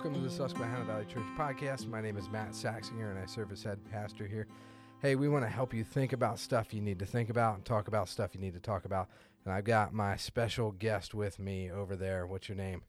Welcome to the Susquehanna Valley Church podcast. My name is Matt Saxinger, and I serve as head pastor here. Hey, we want to help you think about stuff you need to think about and talk about stuff you need to talk about. And I've got my special guest with me over there. What's your name?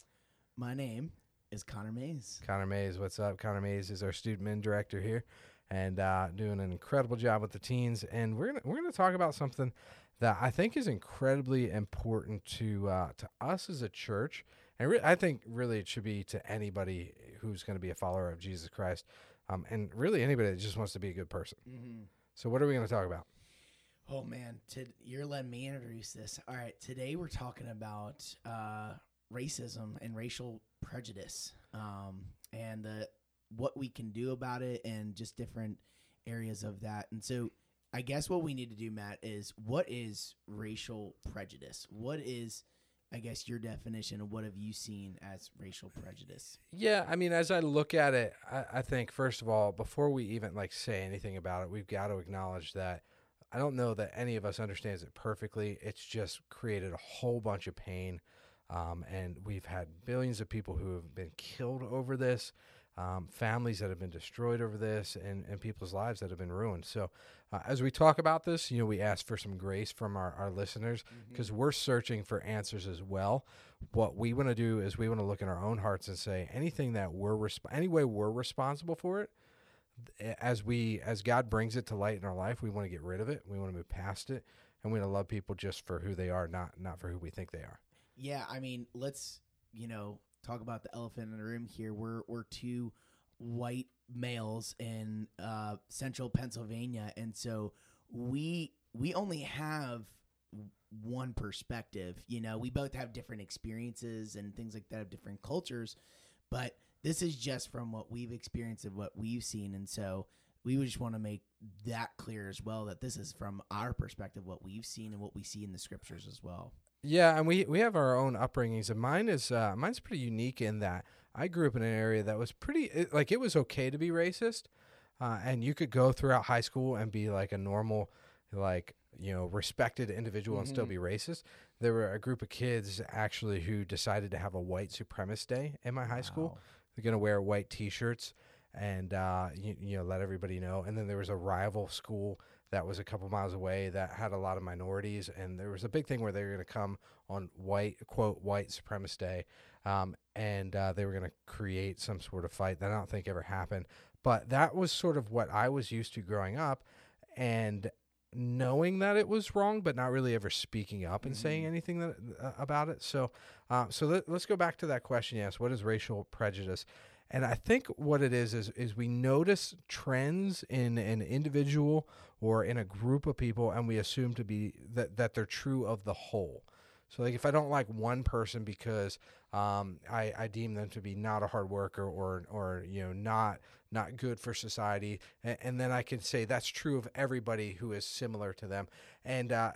My name is Connor Mays. Connor Mays. What's up? Connor Mays is our student min director here, and uh, doing an incredible job with the teens. And we're gonna we're gonna talk about something that I think is incredibly important to uh, to us as a church and re- I think really it should be to anybody who's going to be a follower of Jesus Christ, um, and really anybody that just wants to be a good person. Mm-hmm. So, what are we going to talk about? Oh man, to, you're letting me introduce this. All right, today we're talking about uh, racism and racial prejudice, um, and the what we can do about it, and just different areas of that. And so, I guess what we need to do, Matt, is what is racial prejudice? What is I guess your definition of what have you seen as racial prejudice? Yeah, I mean, as I look at it, I, I, think first of all, before we even like say anything about it, we've got to acknowledge that I don't know that any of us understands it perfectly. It's just created a whole bunch of pain, um, and we've had billions of people who have been killed over this um, families that have been destroyed over this and, and people's lives that have been ruined. So, uh, as we talk about this, you know, we ask for some grace from our, our listeners because mm-hmm. we're searching for answers as well. What we want to do is we want to look in our own hearts and say anything that we're, resp- any way we're responsible for it, as we as God brings it to light in our life, we want to get rid of it. We want to move past it, and we want to love people just for who they are, not not for who we think they are. Yeah, I mean, let's you know talk about the elephant in the room here. We're we're two white males in uh, central Pennsylvania, and so we we only have one perspective. You know, we both have different experiences and things like that of different cultures, but this is just from what we've experienced and what we've seen, and so we just want to make that clear as well that this is from our perspective what we've seen and what we see in the scriptures as well. Yeah, and we we have our own upbringings, and mine is uh, mine's pretty unique in that I grew up in an area that was pretty it, like it was okay to be racist, uh, and you could go throughout high school and be like a normal, like you know, respected individual mm-hmm. and still mm-hmm. be racist. There were a group of kids actually who decided to have a white supremacist day in my high wow. school. They're gonna wear white T-shirts and uh, you, you know let everybody know. And then there was a rival school that was a couple miles away that had a lot of minorities, and there was a big thing where they were going to come on white quote white supremacist day, um, and uh, they were going to create some sort of fight that I don't think ever happened. But that was sort of what I was used to growing up, and knowing that it was wrong, but not really ever speaking up and mm-hmm. saying anything that, uh, about it. So, uh, so let, us go back to that question. Yes, what is racial prejudice? And I think what it is is is we notice trends in an individual or in a group of people, and we assume to be that that they're true of the whole. So like if I don't like one person because um, I, I deem them to be not a hard worker or or you know not not good for society, and, and then I can say that's true of everybody who is similar to them, and uh,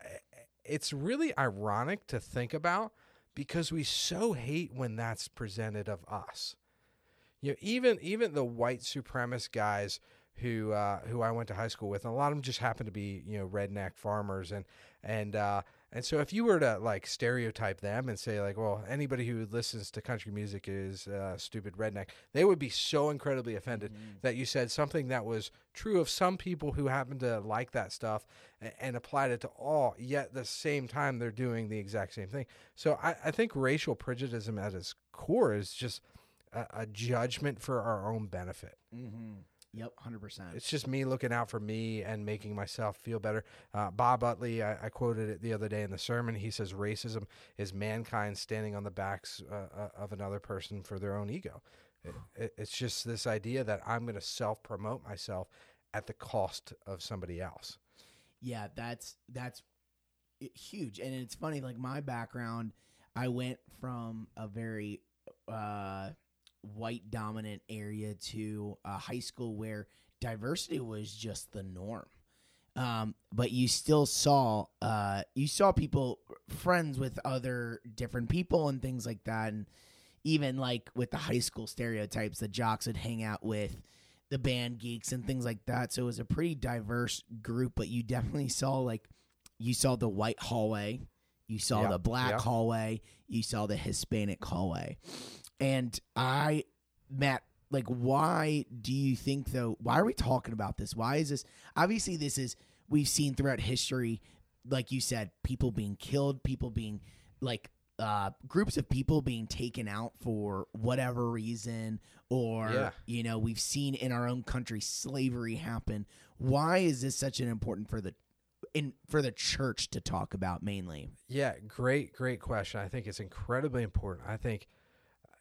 it's really ironic to think about because we so hate when that's presented of us you know, even even the white supremacist guys who uh, who I went to high school with, and a lot of them just happen to be you know redneck farmers, and and uh, and so if you were to like stereotype them and say like, well, anybody who listens to country music is uh, stupid redneck, they would be so incredibly offended mm-hmm. that you said something that was true of some people who happen to like that stuff and, and applied it to all. Yet at the same time, they're doing the exact same thing. So I, I think racial prejudice at its core is just a, a judgment for our own benefit. Mm-hmm. Yep, hundred percent. It's just me looking out for me and making myself feel better. Uh, Bob Utley, I, I, quoted it the other day in the sermon. He says racism is mankind standing on the backs uh, uh of another person for their own ego. It, it, it's just this idea that I'm going to self promote myself at the cost of somebody else. Yeah, that's that's huge, and it's funny. Like my background, I went from a very uh, white dominant area to a high school where diversity was just the norm. Um, but you still saw uh, you saw people friends with other different people and things like that, and even like with the high school stereotypes, the jocks would hang out with the band geeks and things like that. So it was a pretty diverse group, but you definitely saw like you saw the white hallway, you saw the black hallway, you saw the Hispanic hallway. And I Matt, like, why do you think though? Why are we talking about this? Why is this? Obviously, this is we've seen throughout history, like you said, people being killed, people being like uh, groups of people being taken out for whatever reason, or Yeah. you know, we've seen in our own country slavery happen. Why is this such an important for the in for the church to talk about mainly? Yeah, great, great question. I think it's incredibly important. I think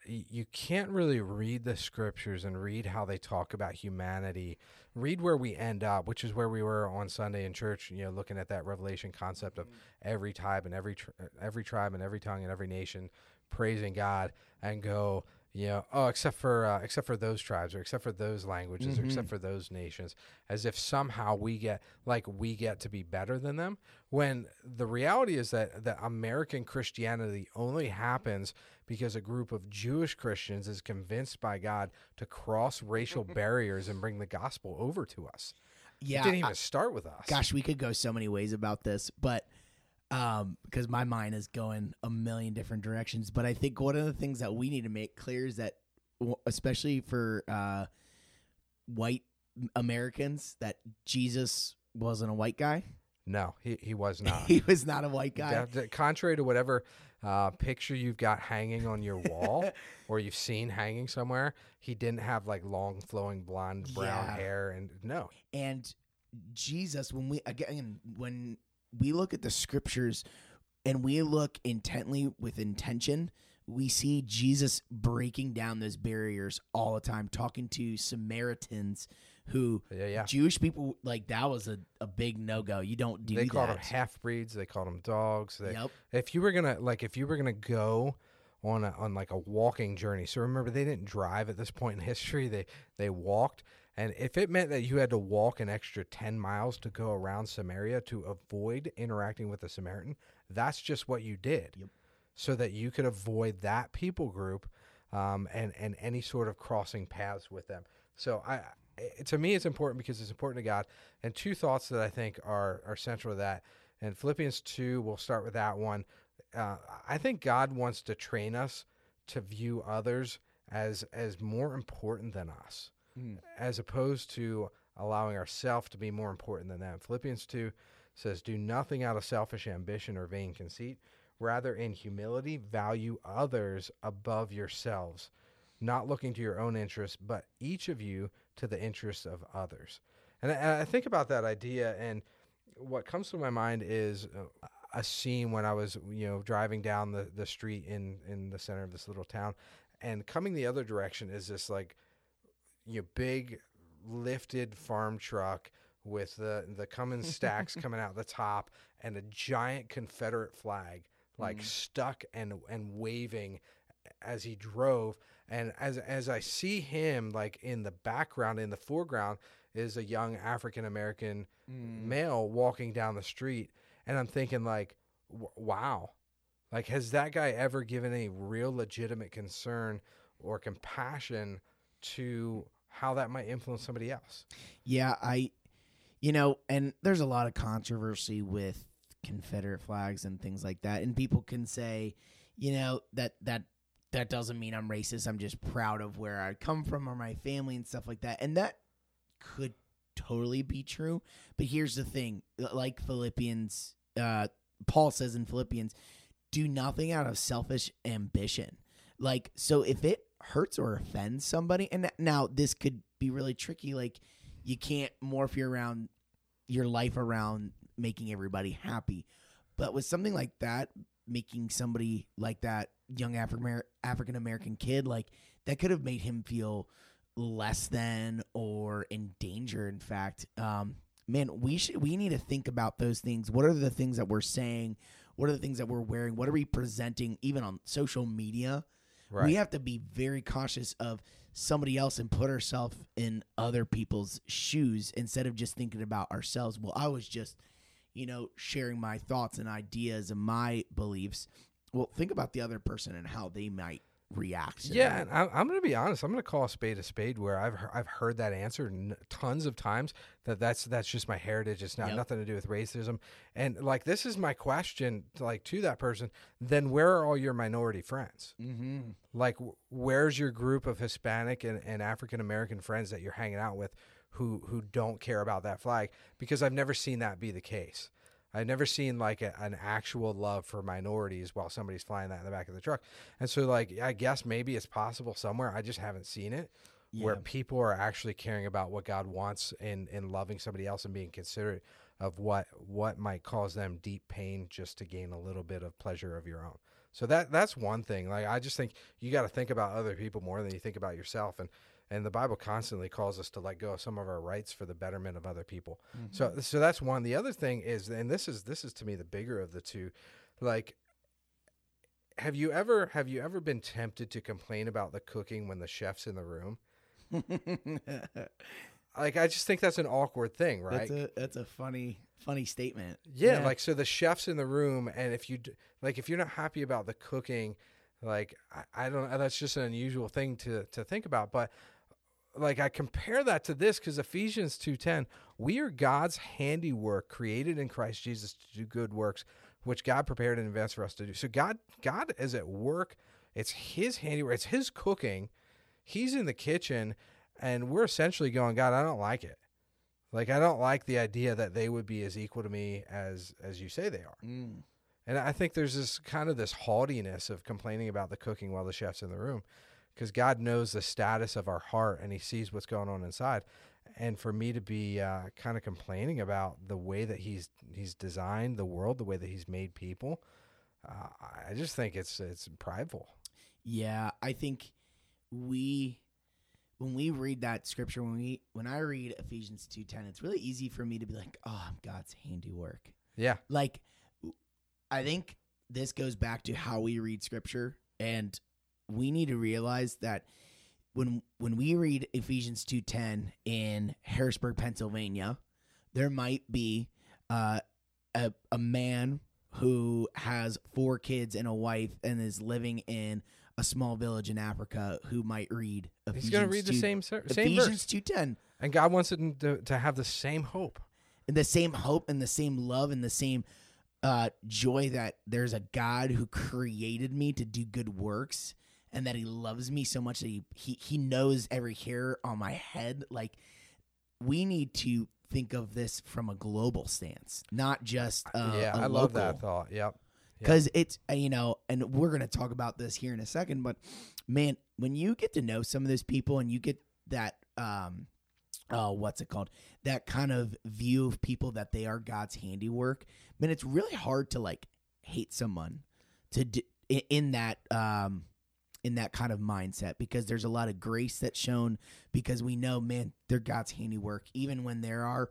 you can't really read the scriptures and read how they talk about humanity, read where we end up, which is where we were on Sunday in church. You know, looking at that Revelation concept of every tribe and every every tribe and every tongue and every nation praising God, and go, you know, oh, except for uh, except for those tribes or except for those languages or except for those nations, as if somehow we get like we get to be better than them. When the reality is that that American Christianity only happens because a group of Jewish Christians is convinced by God to cross racial barriers and bring the gospel over to us. Yeah, it didn't I- even start with us. Gosh, we could go so many ways about this, but um, because my mind is going a million different directions. But I think one of the things that we need to make clear is that, especially for uh, white Americans, that Jesus wasn't a white guy. No, he, he was not. he was not a white guy. Contrary to whatever uh, picture you've got hanging on your wall or you've seen hanging somewhere, he didn't have like long flowing blonde brown Yeah. hair and no. And Jesus, when we again, when we look at the scriptures and we look intently with intention, we see Jesus breaking down those barriers all the time, talking to Samaritans who Yeah, yeah. Jewish people like that was a, a big no go. You don't do they called them half breeds. They called them dogs. They, Yep. If you were gonna like, if you were gonna go on a, on like a walking journey. So remember, they didn't drive at this point in history. They they walked, and if it meant that you had to walk an extra ten miles to go around Samaria to avoid interacting with a Samaritan, that's just what you did. Yep. So that you could avoid that people group, um, and and any sort of crossing paths with them. So I. It, to me, it's important because it's important to God. And two thoughts that I think are are central to that. And Philippians two, we'll start with that one uh, I think God wants to train us to view others as as more important than us, Mm. as opposed to allowing ourselves to be more important than them. Philippians two says, "Do nothing out of selfish ambition or vain conceit; rather, in humility, value others above yourselves, not looking to your own interests, but each of you to the interests of others." And I, I think about that idea, and what comes to my mind is uh, a scene when I was, you know, driving down the, the street in, in the center of this little town, and coming the other direction is this like, you know, big lifted farm truck with the the Cummins stacks coming out the top and a giant Confederate flag like stuck and and waving as he drove and as as I see him like in the background in the foreground is a young African American mm. male walking down the street and I'm thinking like wow. Like has that guy ever given any real legitimate concern or compassion to how that might influence somebody else? Yeah, I, you know, and there's a lot of controversy with Confederate flags and things like that, and people can say, you know, that that that doesn't mean I'm racist. I'm just proud of where I come from or my family and stuff like that, and that could totally be true. But here's the thing, like Philippians, uh, Paul says in Philippians, do nothing out of selfish ambition. Like, so if it hurts or offends somebody, and now this could be really tricky, like you can't morph your around your life around making everybody happy. But with something like that, making somebody like that young African American kid, like that could have made him feel less than or in danger. In fact, um, man, we should we need to think about those things. What are the things that we're saying? What are the things that we're wearing? What are we presenting, even on social media? right We have to be very cautious of somebody else and put ourselves in other people's shoes instead of just thinking about ourselves. Well, I was just, you know, sharing my thoughts and ideas and my beliefs. Well, think about the other person and how they might react. To Yeah, that. and I'm, I'm going to be honest. I'm going to call a spade a spade. Where I've he- I've heard that answer n- tons of times. That that's that's just my heritage. It's not Yep. nothing to do with racism. And like this is my question, like to that person. Then where are all your minority friends? Mm-hmm. Like wh- where's your group of Hispanic and, and African American friends that you're hanging out with, who who don't care about that flag? Because I've never seen that be the case. I've never seen like a, an actual love for minorities while somebody's flying that in the back of the truck. And so, like, I guess maybe it's possible somewhere. I just haven't seen it where people are actually caring about what God wants and, and loving somebody else and being considerate of what what might cause them deep pain just to gain a little bit of pleasure of your own. So that that's one thing. Like I just think you got to think about other people more than you think about yourself and and the Bible constantly calls us to let go of some of our rights for the betterment of other people. So mm-hmm. so that's one. The other thing is and this is this is to me the bigger of the two. Like have you ever have you ever been tempted to complain about the cooking when the chef's in the room? Like I just think that's an awkward thing, right? That's a that's a funny funny statement. yeah, like so the chef's in the room, and if you like, if you're not happy about the cooking, like I, I don't, that's just an unusual thing to to think about. But like I compare that to this because Ephesians two ten, we are God's handiwork, created in Christ Jesus to do good works, which God prepared in advance for us to do. So God, God is at work. It's His handiwork. It's His cooking. He's in the kitchen, and we're essentially going, God, I don't like it. Like I don't like the idea that they would be as equal to me as as you say they are. Mm. And I think there's this kind of this haughtiness of complaining about the cooking while the chef's in the room because God knows the status of our heart and he sees what's going on inside. And for me to be uh, kind of complaining about the way that he's he's designed the world, the way that he's made people, uh, I just think it's it's prideful. Yeah, I think we when we read that scripture when we when I read Ephesians 2:10 it's really easy for me to be like, "Oh, I'm God's handiwork." Yeah, Like I think this goes back to how we read scripture and we need to realize that when when we read Ephesians 2:10 in Harrisburg, Pennsylvania, there might be uh, a a man who has four kids and a wife and is living in a small village in Africa who might read Ephesians he's going to read the same ser- same Ephesians 2:10 and God wants it to, to have the same hope. and the same hope and the same love and the same uh, joy that there's a God who created me to do good works and that he loves me so much that he, he, he knows every hair on my head. Like, we need to think of this from a global stance, not just uh, yeah, I love that thought. Yep. Because it's uh, you know and we're going to talk about this here in a second but man when you get to know some of those people and you get that um uh what's it called that kind of view of people that they are god's handiwork man it's really hard to like hate someone to d- in that um in that kind of mindset because there's a lot of grace that's shown because we know man they're god's handiwork even when there are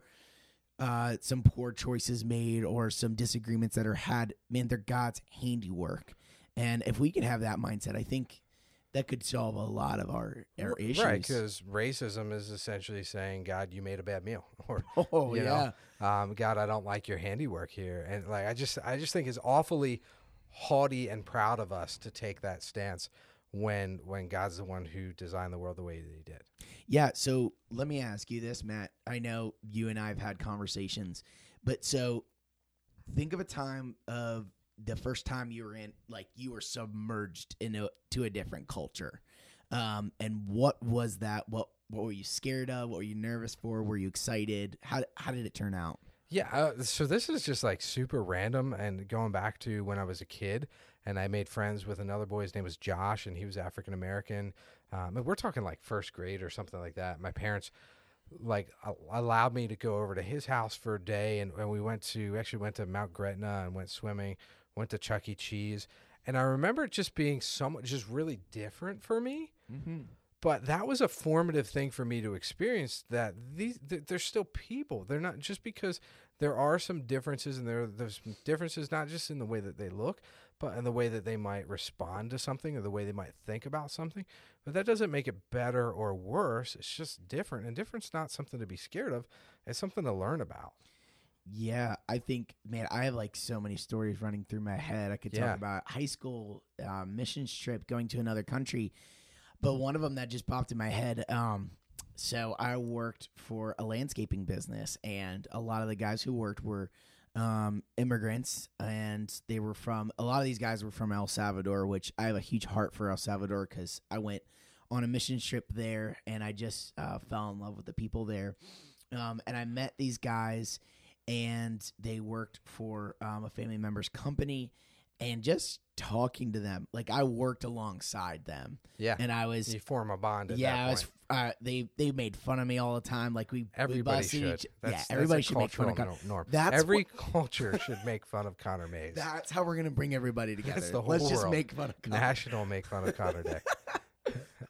uh, some poor choices made or some disagreements that are had, man, they're God's handiwork. And if we could have that mindset, I think that could solve a lot of our, our issues. Right, because racism is essentially saying, "God, you made a bad meal," or oh you yeah, know, um, God, I don't like your handiwork here. And like, I just, I just think it's awfully haughty and proud of us to take that stance when, when God's the one who designed the world the way that He did. yeah. So let me ask you this, Matt. I know you and I have had conversations, but so think of a time of the first time you were in, like you were submerged into to a different culture. Um, and what was that? What what were you scared of? What were you nervous for? Were you excited? How how did it turn out? Yeah. Uh, so this is just like super random and going back to when I was a kid and I made friends with another boy. His name was Josh and he was African American. Um, we're talking like first grade or something like that. My parents like allowed me to go over to his house for a day and, and we went to actually went to Mount Gretna and went swimming, went to Chuck E. Cheese. And I remember it just being somewhat just really different for me Mm-hmm. But that was a formative thing for me to experience that these they're still people. They're not just because there are some differences and there there's differences not just in the way that they look but in the way that they might respond to something or the way they might think about something. But that doesn't make it better or worse. It's just different and difference not something to be scared of. It's something to learn about. Yeah, I think, man, I have like so many stories running through my head. I could Yeah. talk about high school uh, missions trip, going to another country, but one of them that just popped in my head. Um, so I worked for a landscaping business, and a lot of the guys who worked were um, immigrants, and they were from. A lot of these guys were from El Salvador, which I have a huge heart for El Salvador because I went on a mission trip there, and I just uh, fell in love with the people there. Um, and I met these guys, and they worked for um, a family member's company. And just talking to them, like I worked alongside them, Yeah. and I was you form a bond at yeah, I was. Uh, they they made fun of me all the time. Like we we Everybody busted should. each- yeah, everybody should make fun of. cultural Con- no- norm. That's Every culture should make fun of Connor Mays. That's how we're gonna bring everybody together. that's the whole Let's whole just make fun of Connor. National Make Fun of Connor Day.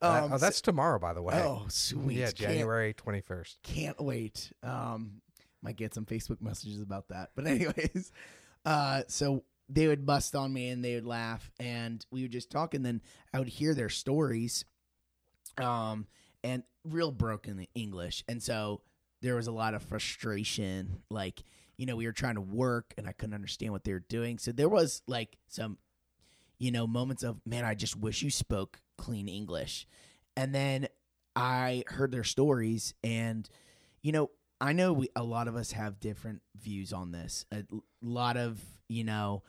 Um, oh, so- that's tomorrow, by the way. Oh, sweet. yeah, January twenty first. Can't wait. Um, might get some Facebook messages about that. But anyways, uh, so they would bust on me and they would laugh and we would just talk and then I would hear their stories, um, and real broken English. And so there was a lot of frustration. Like, you know, we were trying to work and I couldn't understand what they were doing. So there was like some, you know, moments of, man, I just wish you spoke clean English. And then I heard their stories and, you know, I know we a lot of us have different views on this. A lot of, you know,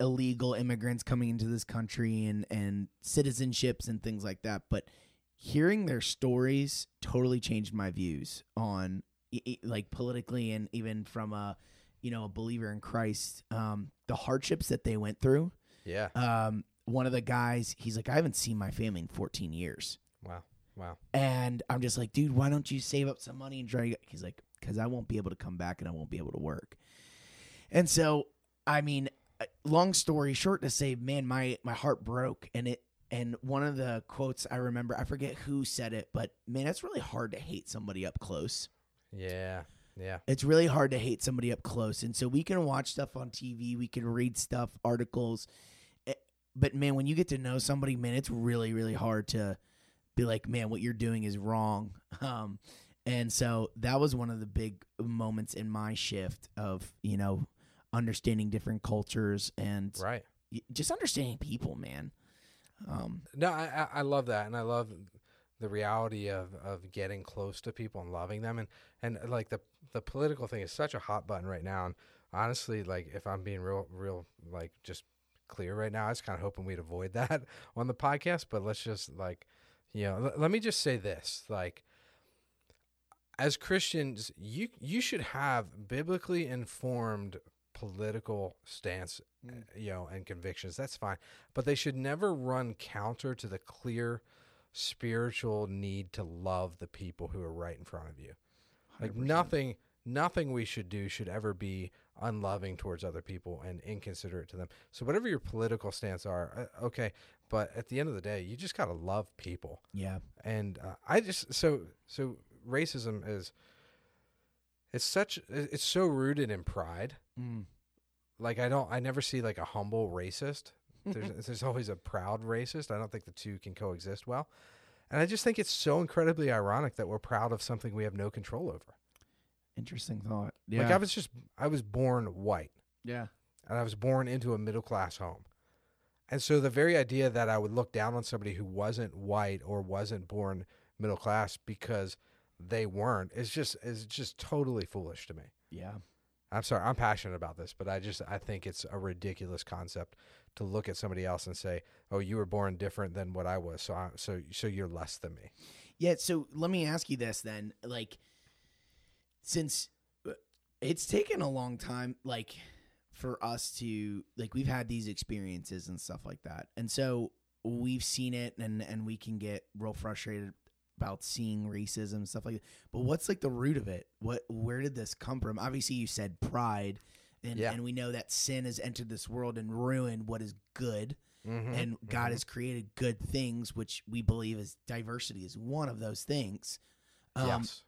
illegal immigrants coming into this country and and citizenships and things like that, but hearing their stories totally changed my views on like politically and even from a you know a believer in Christ um the hardships that they went through Yeah. um one of the guys he's like I haven't seen my family in 14 years Wow. Wow. and I'm just like, dude, why don't you save up some money and try? to He's like, because I won't be able to come back and I won't be able to work. And so, I mean, uh, long story short, to say, man, my my heart broke, and it. And one of the quotes I remember, I forget who said it, but man, it's really hard to hate somebody up close. Yeah. Yeah. It's really hard to hate somebody up close. And so we can watch stuff on TV, we can read stuff, articles. eh, But man, when you get to know somebody, man, it's really, really hard to be like, man, what you're doing is wrong. Um, and so that was one of the big moments in my shift of, you know, understanding different cultures and Right. just understanding people, man. Um, No, I, I love that, and I love the reality of, of getting close to people and loving them, and and uh, like the the political thing is such a hot button right now. And honestly, like if I'm being real, real like just clear right now, I was kind of hoping we'd avoid that on the podcast. But let's just like, you know, l- let me just say this, like. As Christians, you you should have biblically informed political stance, Mm. uh, you know, and convictions. That's fine but they should never run counter to the clear spiritual need to love the people who are right in front of you. Like 100%. nothing nothing we should do should ever be unloving towards other people and inconsiderate to them. So whatever your political stance are, uh, okay, but at the end of the day, you just got to love people. yeah, And uh, I just so so racism is it's such it's so rooted in pride. Mm. Like I don't I never see like a humble racist. There's there's always a proud racist. I don't think the two can coexist well. And I just think it's so incredibly ironic that we're proud of something we have no control over. interesting thought. Yeah, Like I was just I was born white yeah, and I was born into a middle class home. And so the very idea that I would look down on somebody who wasn't white or wasn't born middle class because they weren't is just is just totally foolish to me. yeah. I'm sorry, I'm passionate about this, but I just I think it's a ridiculous concept to look at somebody else and say, "Oh, you were born different than what I was, so I, so so you're less than me." Yeah, so let me ask you this then. Like since uh, it's taken a long time like for us to like we've had these experiences and stuff like that. And so we've seen it and and we can get real frustrated about seeing racism stuff like that. But what's like the root of it? What where did this come from? Obviously you said pride and Yeah. and we know that sin has entered this world and ruined what is good Mm-hmm. and God has created good things, which we believe is diversity is one of those things. Um, yes.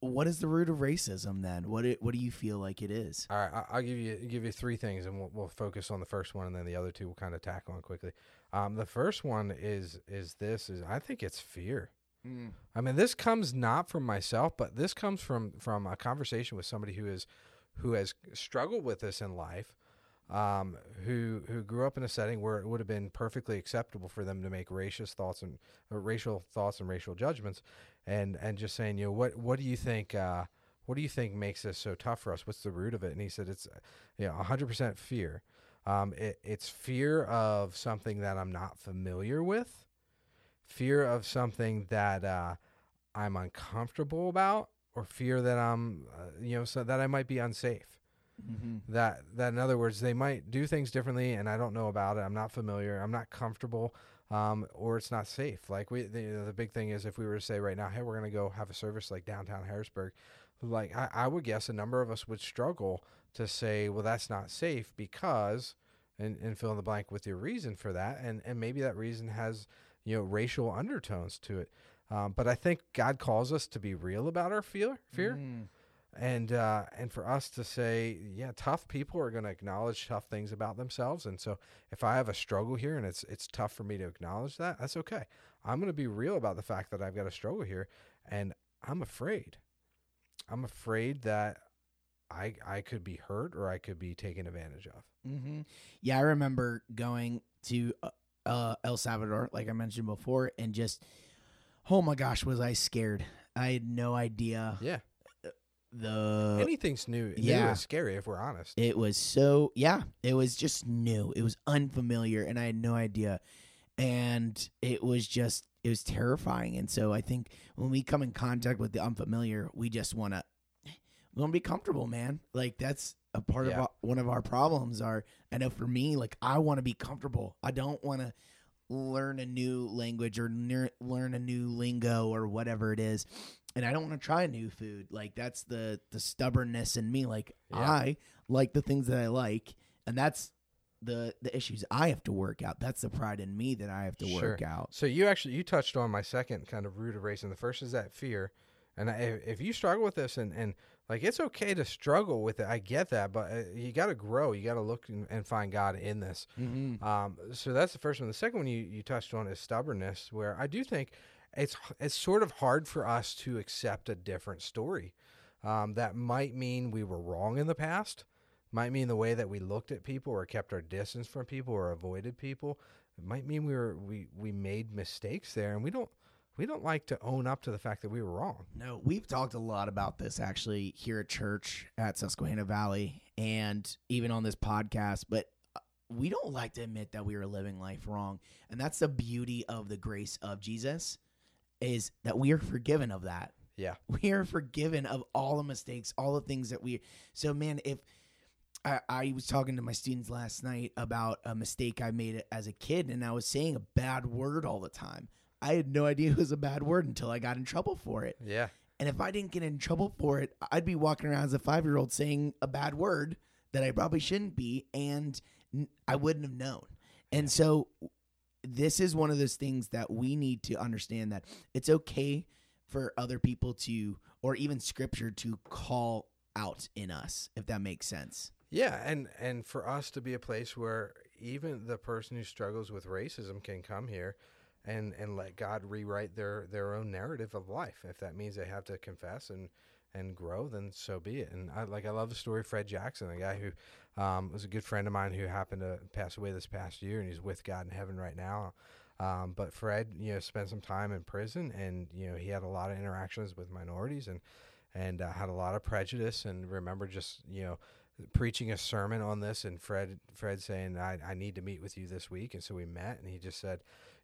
What is the root of racism then? What do, what do you feel like it is? All right, I'll give you give you three things, and we'll, we'll focus on the first one, and then the other two we'll kind of tack on quickly. Um, the first one is is this is I think it's fear. I mean, this comes not from myself, but this comes from from a conversation with somebody who is who has struggled with this in life, um, who who grew up in a setting where it would have been perfectly acceptable for them to make racist thoughts and or racial thoughts and racial judgments, and and just saying, you know, what what do you think? Uh, what do you think makes this so tough for us? What's the root of it? And he said it's, you know, 100% fear. Um, it, it's fear of something that I'm not familiar with, fear of something that uh, I'm uncomfortable about, or fear that I'm, uh, you know, so that I might be unsafe. Mm-hmm. That that in other words, they might do things differently, and I don't know about it. I'm not familiar. I'm not comfortable, um, or it's not safe. Like we, the, you know, the big thing is if we were to say right now, hey, we're gonna go have a service like downtown Harrisburg, like I, I would guess a number of us would struggle to say, well, that's not safe because, and, and fill in the blank with your reason for that, and and maybe that reason has you know racial undertones to it. Um, but I think God calls us to be real about our fear, fear, Mm. and uh, and for us to say, yeah, tough people are going to acknowledge tough things about themselves, and so if I have a struggle here and it's it's tough for me to acknowledge that, that's okay. I'm going to be real about the fact that I've got a struggle here, and I'm afraid. I'm afraid that I I could be hurt or I could be taken advantage of. Mm-hmm. Yeah, I remember going to uh, uh, El Salvador, like I mentioned before, and just, oh my gosh, was I scared? I had no idea Yeah, the. anything's new. New yeah. is scary if we're honest. it was so yeah, it was just new. It was unfamiliar, and I had no idea, and it was just it was terrifying. And so I think when we come in contact with the unfamiliar, we just want to we want to be comfortable, man. Like that's a part of our, one of our problems. Are I know for me, like I want to be comfortable. I don't want to learn a new language or learn a new lingo or whatever it is, and I don't want to try a new food. Like that's the the stubbornness in me. Like Yeah. I like the things that I like, and that's the the issues I have to work out. That's the pride in me that I have to Sure. work out. So you actually you touched on my second kind of root of racing. The first is that fear, and I, if if you struggle with this and and like it's okay to struggle with it, I get that, but uh, you got to grow. You got to look and, and find God in this. Mm-hmm. Um, so that's the first one. The second one you, you touched on is stubbornness, where I do think it's it's sort of hard for us to accept a different story. Um, that might mean we were wrong in the past. Might mean the way that we looked at people or kept our distance from people or avoided people. It might mean we were we we made mistakes there, and we don't we don't like to own up to the fact that we were wrong. No, we've talked a lot about this actually here at church at Susquehanna Valley and even on this podcast, but uh, we don't like to admit that we were living life wrong. And that's the beauty of the grace of Jesus is that we are forgiven of that. Yeah. We are forgiven of all the mistakes, all the things that we So man, if I, I was talking to my students last night about a mistake I made as a kid and I was saying a bad word all the time. I had no idea it was a bad word until I got in trouble for it. Yeah, And if I didn't get in trouble for it, I'd be walking around as a five year old saying a bad word that I probably shouldn't be, and I wouldn't have known. And so, this is one of those things that we need to understand that it's okay for other people to, or even scripture to call out in us, if that makes sense. Yeah, and and for us to be a place where even the person who struggles with racism can come here and and let God rewrite their their own narrative of life. If that means they have to confess and and grow, then so be it. And I like I love the story of Fred Jackson, a guy who um, was a good friend of mine who happened to pass away this past year, and he's with God in heaven right now. Um, but Fred, you know, spent some time in prison, and you know he had a lot of interactions with minorities, and and uh, had a lot of prejudice. And remember, just you know, preaching a sermon on this and Fred Fred saying I, I need to meet with you this week and so we met and he just said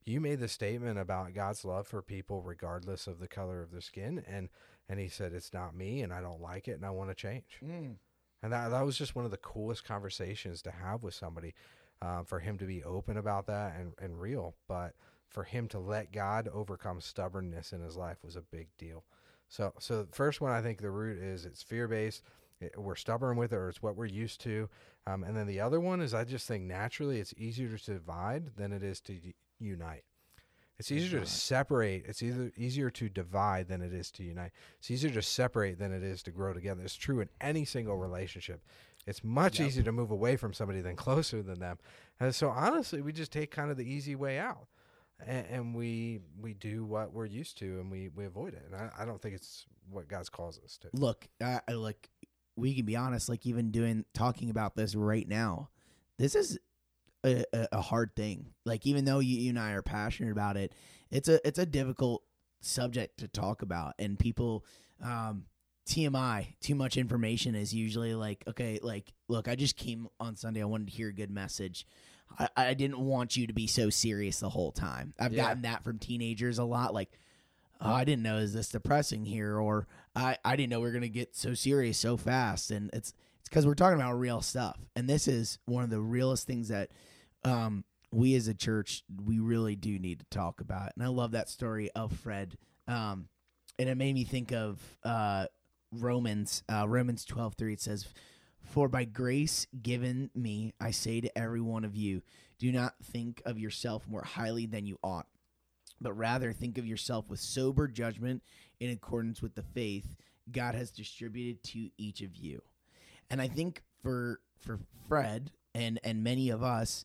you made the statement about God's love for people regardless of the color of their skin and and he said it's not me and I don't like it and I want to change and that that was just one of the coolest conversations to have with somebody um, for him to be open about that and, and real but for him to let God overcome stubbornness in his life was a big deal. So so the first one I think the root is it's fear based it- we're stubborn with it or it's what we're used to um, and then the other one is i just think naturally it's easier to divide than it is to unite. It's easier to separate it's either easier to divide than it is to unite. It's easier to separate than it is to grow together. It's true in any single relationship. It's much Yep. easier to move away from somebody than closer than them. And so honestly we just take kind of the easy way out. And, and we we do what we're used to and we, we avoid it. And I, I don't think it's what god's calls us to. Look, I, I look. we can be honest, like even doing talking about this right now, this is a, a, hard thing. Like even though you, you and I are passionate about it, it's a it's a difficult subject to talk about, and people. Um, TMI, too much information is usually like, okay, like, look, I just came on Sunday. I wanted to hear a good message. I, I didn't want you to be so serious the whole time. I've Yeah. gotten that from teenagers a lot. Like, oh, I didn't know is this depressing here, or I, I didn't know we are gonna get so serious so fast. And it's because we're talking about real stuff, and this is one of the realest things that um, we as a church we really do need to talk about. And I love that story of Fred, um, and it made me think of uh, Romans uh, Romans twelve three. It says. For by grace given me, I say to every one of you, do not think of yourself more highly than you ought, but rather think of yourself with sober judgment in accordance with the faith God has distributed to each of you. And I think for for Fred and and many of us,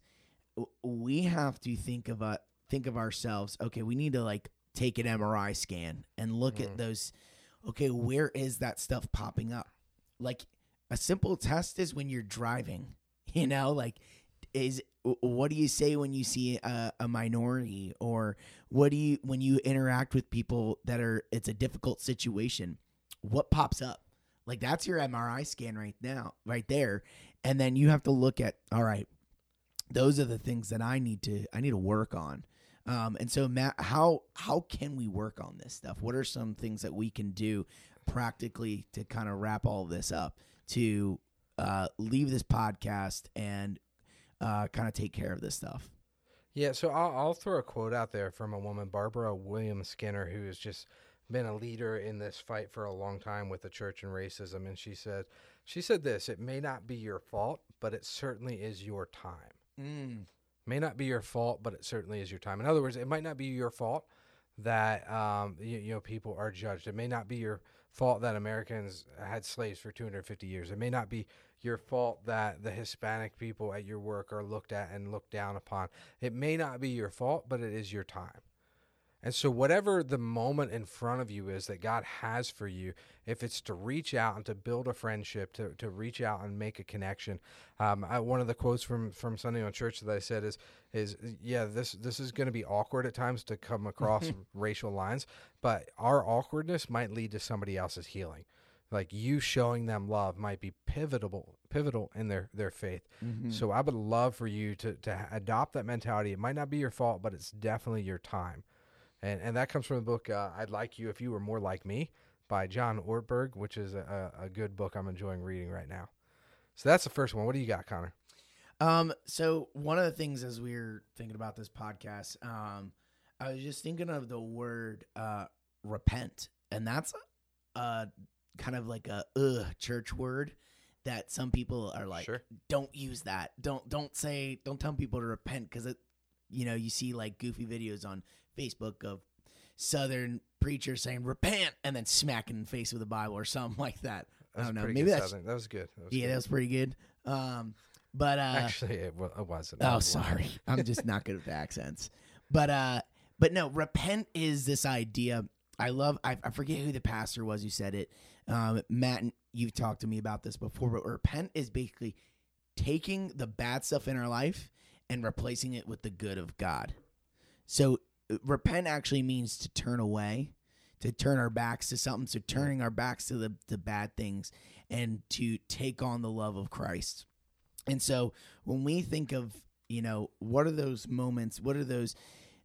we have to think of a think of ourselves. Okay, we need to like take an MRI scan and look Mm. at those. Okay, where is that stuff popping up? Like a simple test is when you're driving. You know, like is what do you say when you see a, a minority or what do you when you interact with people that are it's a difficult situation what pops up like that's your mri scan right now right there. And then you have to look at all right those are the things that i need to i need to work on. Um, and so matt how how can we work on this stuff? What are some things that we can do practically to kind of wrap all of this up to uh, leave this podcast and uh, kind of take care of this stuff? Yeah, so I'll, I'll throw a quote out there from a woman, Barbara Williams Skinner, who is just been a leader in this fight for a long time with the church and racism. And she said, she said this: "It may not be your fault, but it certainly is your time. mm. May not be your fault, but it certainly is your time. In other words, it might not be your fault that um, you, you know people are judged. It may not be your fault that Americans had slaves for 250 years. It may not be your fault that the Hispanic people at your work are looked at and looked down upon. It may not be your fault, but it is your time. And so, whatever the moment in front of you is that God has for you, if it's to reach out and to build a friendship, to, to reach out and make a connection. Um, I, one of the quotes from, from Sunday on Church that I said is, is yeah, this, this is going to be awkward at times to come across racial lines, but our awkwardness might lead to somebody else's healing. Like you showing them love might be pivotal, pivotal in their, their faith. So I would love for you to, to adopt that mentality. It might not be your fault, but it's definitely your time. And, and that comes from the book uh, I'd Like You If You Were More Like Me by John Ortberg, which is a, a a good book I'm enjoying reading right now. So that's the first one. What do you got, Connor? Um, so one of the things as we are thinking about this podcast, um, I was just thinking of the word uh repent. And that's uh kind of like a ugh church word that some people are like, Sure. don't use that. Don't don't say don't tell people to repent because it you know, you see like goofy videos on Facebook of southern preachers saying repent and then smacking in the face with a Bible or something like that. I don't know. Maybe that's Southern. That was good. That was yeah, good. that was pretty good. Um but uh Actually, it, wa- it wasn't. Oh, sorry. I'm just not good with accents. But uh but no, repent is this idea. I love I, I forget who the pastor was who said it. Um Matt you've talked to me about this before, but repent is basically taking the bad stuff in our life and replacing it with the good of God. So uh, repent actually means to turn away, to turn our backs to something, so turning our backs to the, the bad things and to take on the love of Christ. And so when we think of, you know, what are those moments, what are those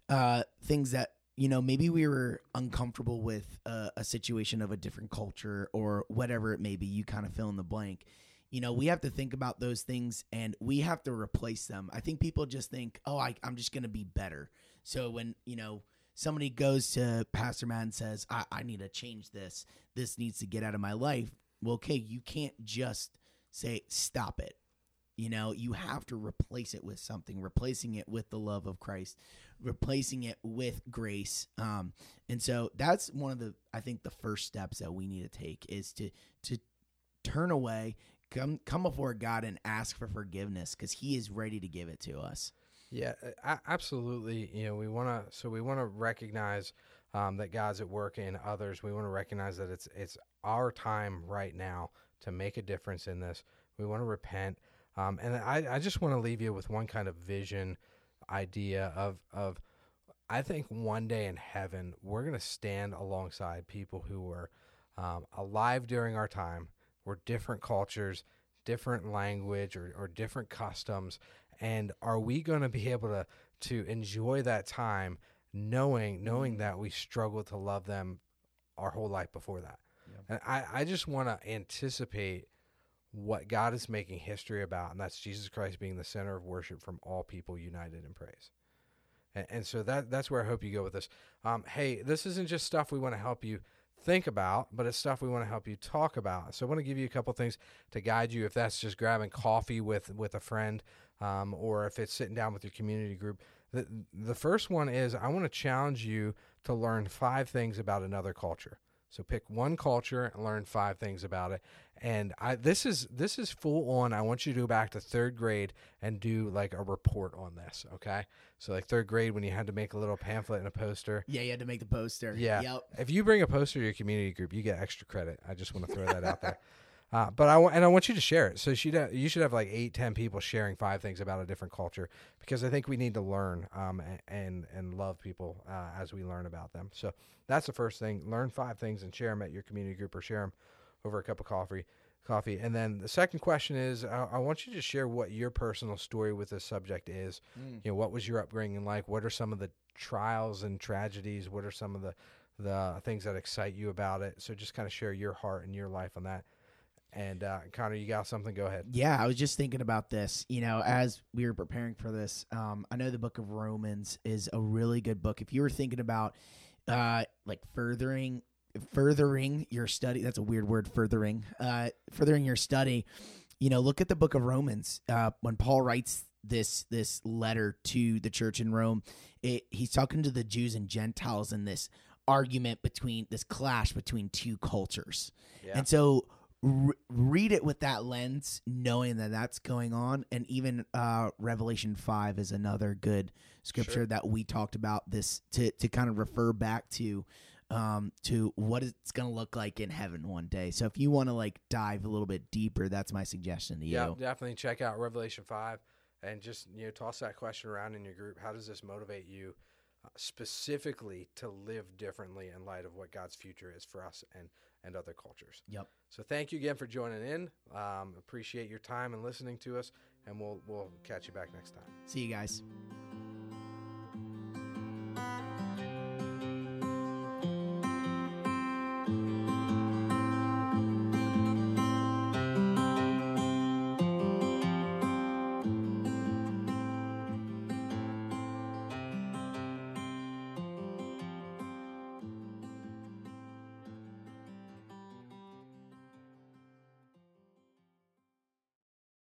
uh, things that, you know, maybe we were uncomfortable with uh, a situation of a different culture or whatever it may be, you kind of fill in the blank. You know, we have to think about those things and we have to replace them. I think people just think, oh, I, I'm just going to be better. So when, you know, somebody goes to Pastor Matt and says, I, I need to change this, this needs to get out of my life. Well, okay, you can't just say, stop it. You know, you have to replace it with something, replacing it with the love of Christ, replacing it with grace. Um, and so that's one of the, I think, the first steps that we need to take is to to turn away, come come before God and ask for forgiveness because He is ready to give it to us. Yeah, absolutely. You know, we want to. So we want to recognize um, that God's at work in others. We want to recognize that it's it's our time right now to make a difference in this. We want to repent. Um, and I, I just want to leave you with one kind of vision idea of, of I think one day in heaven, we're going to stand alongside people who were um, alive during our time, were different cultures, different language, or, or different customs. And are we going to be able to, to enjoy that time knowing, knowing that we struggled to love them our whole life before that? And I, I just want to anticipate what God is making history about, and that's Jesus Christ being the center of worship from all people united in praise. And, and so that that's where I hope you go with this. Um, hey, this isn't just stuff we want to help you think about, but it's stuff we want to help you talk about. So I want to give you a couple things to guide you if that's just grabbing coffee with with a friend, um, or if it's sitting down with your community group. The, the first one is I want to challenge you to learn five things about another culture. So pick one culture and learn five things about it. And I this is this is full on. I want you to go back to third grade and do like a report on this. Okay. So like third grade when you had to make a little pamphlet and a poster. Yeah, you had to make the poster. Yeah. Yep. If you bring a poster to your community group, you get extra credit. I just want to throw that out there. Uh, but I want, and I want you to share it. So you should you should have like eight, ten people sharing five things about a different culture because I think we need to learn um, and and love people uh, as we learn about them. So that's the first thing. Learn five things and share them at your community group or share them over a cup of coffee. Coffee. And then the second question is, I, I want you to share what your personal story with this subject is. Mm. You know, what was your upbringing like? What are some of the trials and tragedies? What are some of the the things that excite you about it? So just kind of share your heart and your life on that. And uh, Connor, you got something? Go ahead. Yeah, I was just thinking about this. You know, as we were preparing for this, um, I know the book of Romans is a really good book. If you were thinking about uh, like furthering furthering your study, that's a weird word, furthering, uh, furthering your study. You know, look at the book of Romans. Uh, when Paul writes this this letter to the church in Rome, it, he's talking to the Jews and Gentiles in this argument between this clash between two cultures. Yeah. And so re- read it with that lens, knowing that that's going on. And even uh, Revelation 5 is another good scripture Sure. that we talked about this to, to kind of refer back to. Um, to what it's gonna look like in heaven one day. So if you want to like dive a little bit deeper, that's my suggestion to you. Yeah, definitely check out Revelation 5 and just, you know, toss that question around in your group. How does this motivate you uh, specifically to live differently in light of what God's future is for us and, and other cultures? Yep. So thank you again for joining in. Um, appreciate your time and listening to us, and we'll, we'll catch you back next time. See you guys.